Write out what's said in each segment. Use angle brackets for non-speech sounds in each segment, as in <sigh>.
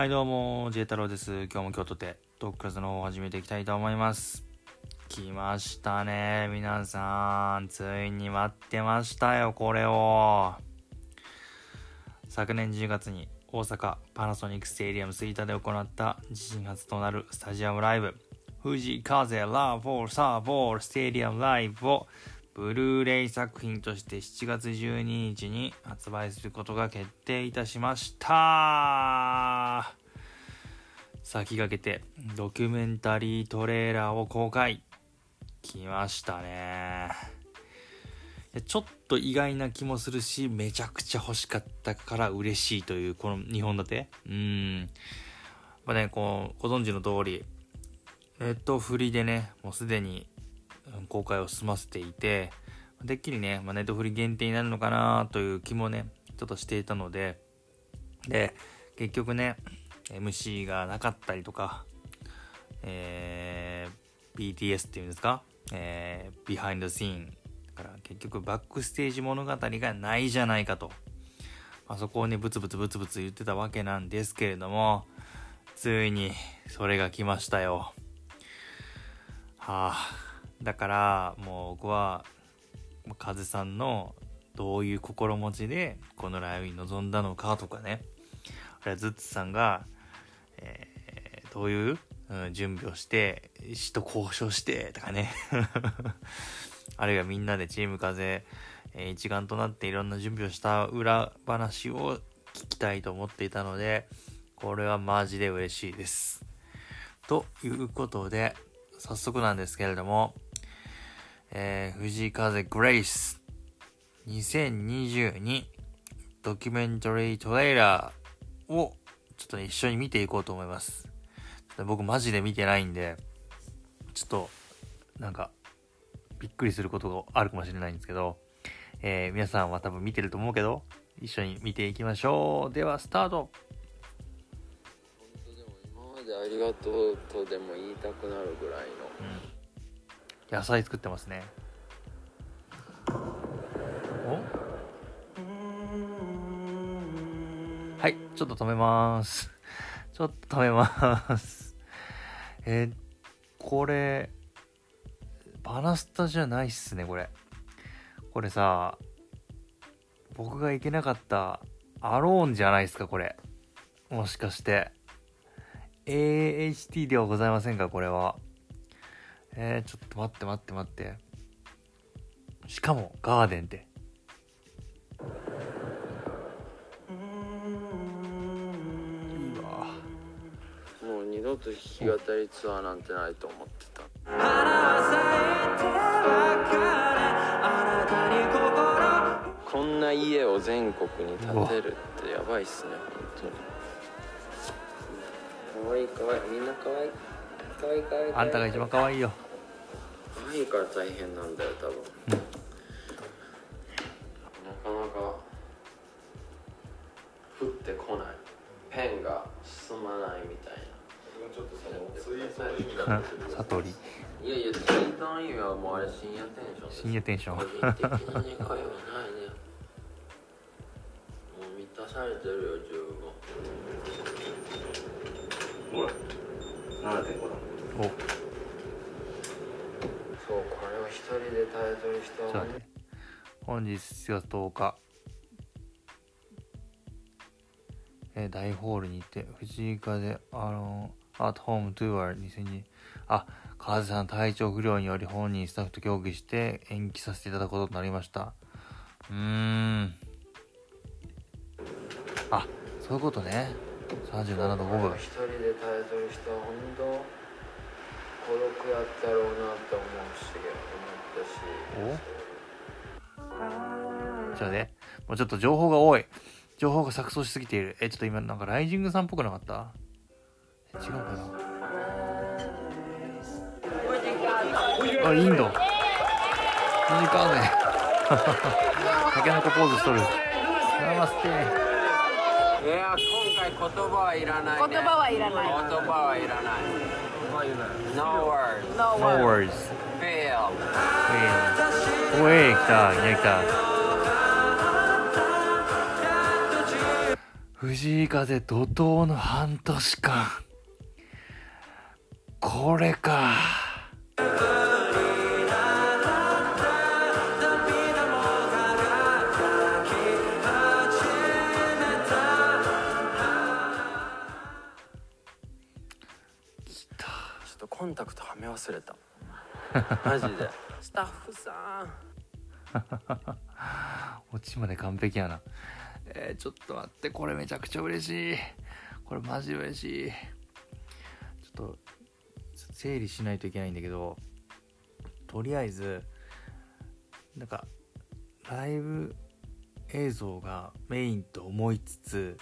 はいどうも J 太郎です。今日も京都でトーククラスの方を始めていきたいと思います。来ましたね皆さん。ついに待ってましたよこれを。昨年10月に大阪パナソニックステディアム吹田で行った自身初となるスタジアムライブ。富士風ラーボールサーボールステディアムライブをブルーレイ作品として7月12日に発売することが決定いたしました。先駆けてドキュメンタリートレーラーを公開。来ましたね。ちょっと意外な気もするしめちゃくちゃ欲しかったから嬉しいというこの2本立て。うん。まあねこうご存知の通りネットフリでねもうすでに公開を済ませていて、てっきりね、まあ、ネットフリ限定になるのかなという気もね、ちょっとしていたので、で、結局ね、MC がなかったりとか、えー、BTS っていうんですか、えー、ビハインドシーン。だから結局バックステージ物語がないじゃないかと。まあ、そこをね、ブツブツブツブツ言ってたわけなんですけれども、ついにそれが来ましたよ。はあ。だからもう僕は風さんのどういう心持ちでこのライブに臨んだのかとかねあれはズッツさんが、えー、どういう、うん、準備をして死と交渉してとかね <laughs> あるいはみんなでチーム風、えー、一丸となっていろんな準備をした裏話を聞きたいと思っていたのでこれはマジで嬉しいです。ということで早速なんですけれどもえー、藤井風グレイス2022ドキュメンタリートレーラーをちょっとね、一緒に見ていこうと思います。僕マジで見てないんで、ちょっと、なんか、びっくりすることがあるかもしれないんですけど、えー、皆さんは多分見てると思うけど、一緒に見ていきましょう。では、スタート。本当でも今までありがとうとでも言いたくなるぐらいの、うん。野菜作ってますね。お？はいちょっと止めます。<laughs> ちょっと止めます。えー、これバナスタじゃないっすねこれ。これさ僕が行けなかったアローンじゃないですかこれ。もしかして。AHT ではございませんかこれは。えー、ちょっと待って待って待って。しかも、ガーデンで。い二度と弾き語りツアーなんてないと思ってた。こんな家を全国に建てるってやばいっすね、本当に。かわいいかわいい、みんなかわいい。かわいいかわいい。あんたが一番かわいいよ。ないから大変なんだよ多分、うん、なかなか降ってこないペンがょっとそのツイートの意味だ悟りいやいやツイートの意味はもうあれ深夜テンション深夜テンション。個人的ないねもう満たされてるよ十分ほら7.5だお。そうこれを一人で耐えてる人は、ね、本日7月10日。えー、大ホールにて藤井風あのアートホームトゥーアー2002あ風さん体調不良により本人スタッフと協議して延期させていただくこととなりました。うーん。あそういうことね。37度5分。一人で耐えてる人は本当孤独やったろうなって思うし思ったし。お？じゃあねもうちょっと情報が多い。情報が錯綜しすぎている。えちょっと今なんかライジングさんっぽくなかった？違うかな。あインド。2時間ねタケノコポーズしとる。ナマステ。いや今回言葉はいらない、ね、言葉はいらない。言葉はいらない。No words. No No words. Fail. Fail. おい来たいきなり来た。藤藤井風怒涛の半年間これか。来た。ちょっとコンタクトはめ忘れた。マジで。<laughs> スタッフさん。オチまで完璧やな。えー、ちょっと待って。これめちゃくちゃ嬉しい。これマジ嬉しい。ちょっと整理しないといけないんだけどとりあえずなんかライブ映像がメインと思いつつ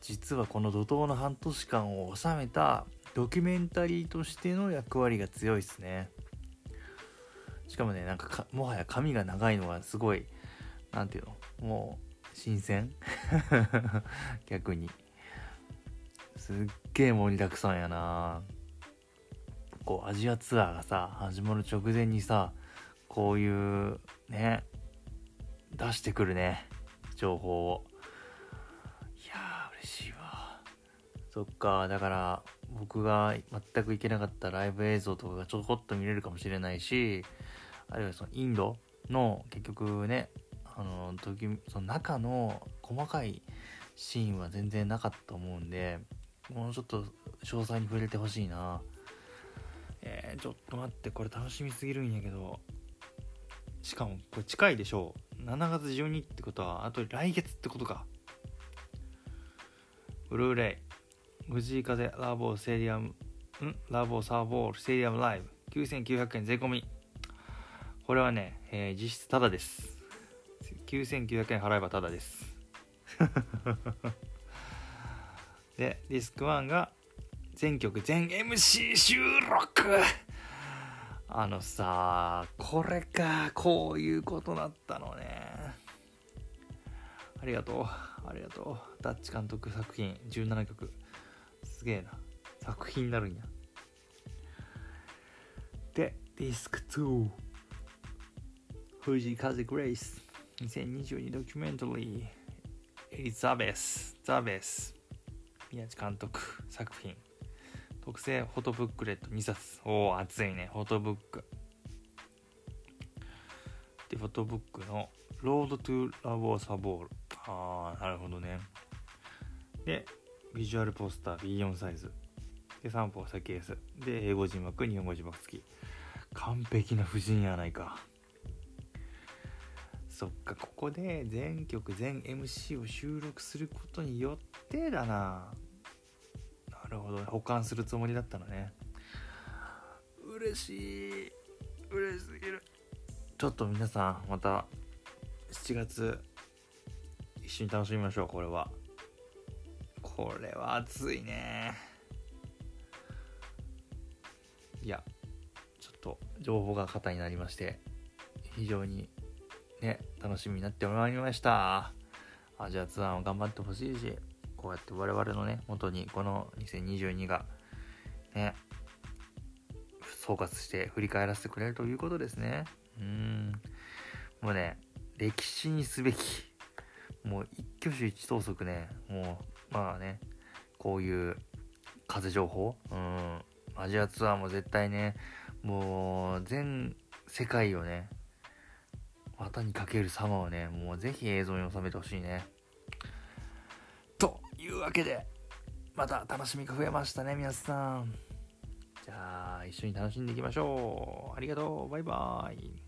実はこの怒涛の半年間を収めたドキュメンタリーとしての役割が強いっすね。しかもねなんかもはや髪が長いのがすごいなんていうのもう新鮮？<laughs> 逆に。すっげえ盛りだくさんやな。こうアジアツアーがさ始まる直前にさこういうね出してくるね情報を。いやー嬉しいわ。そっかだから僕が全く行けなかったライブ映像とかがちょこっと見れるかもしれないしあるいはそのインドの結局ねあの時その中の細かいシーンは全然なかったと思うんでもうちょっと詳細に触れてほしいな。えー、ちょっと待ってこれ楽しみすぎるんやけど。しかもこれ近いでしょう。7月12ってことはあと来月ってことか。ブルーレイ。藤井風ラボステディアム。ん？ラボサーボールステディアムライブ。9900円税込み。これはね、えー、実質タダです。9900円払えばタダです。<laughs> でディスク1が全曲全 MC 収録。あのさこれかこういうことだったのね。ありがとうありがとう。ダッチ監督作品17曲。すげえな。作品になるんや。でディスク2藤井風 grace。2022ドキュメンタリー。エリザベス。ザベス。宮地監督作品。特製フォトブックレット2冊。おお熱いね。フォトブック。でフォトブックの Road to LOVE ALL SERVE ALL。ああなるほどね。でビジュアルポスター。B4 サイズ。で3歩先ケースで英語字幕。日本語字幕付き。完璧な布陣やないか。そっか。ここで全曲全 MC を収録することによってだな。るほど。保管するつもりだったのね。嬉しい。嬉しすぎる。ちょっと皆さんまた7月一緒に楽しみましょうこれは。これは熱いね。いやちょっと情報が肩になりまして非常にね楽しみになってまいりました。アジアツアーも頑張ってほしいしこうやって我々のね元にこの2022がね総括して振り返らせてくれるということですね。うん。もうね歴史にすべきもう一挙手一投足ねもうまあねこういう風情報うん。アジアツアーも絶対ねもう全世界をね股にかける様をねもうぜひ映像に収めてほしいね。いうわけでまた楽しみが増えましたね皆さん。じゃあ一緒に楽しんでいきましょう。ありがとう。バイバイ。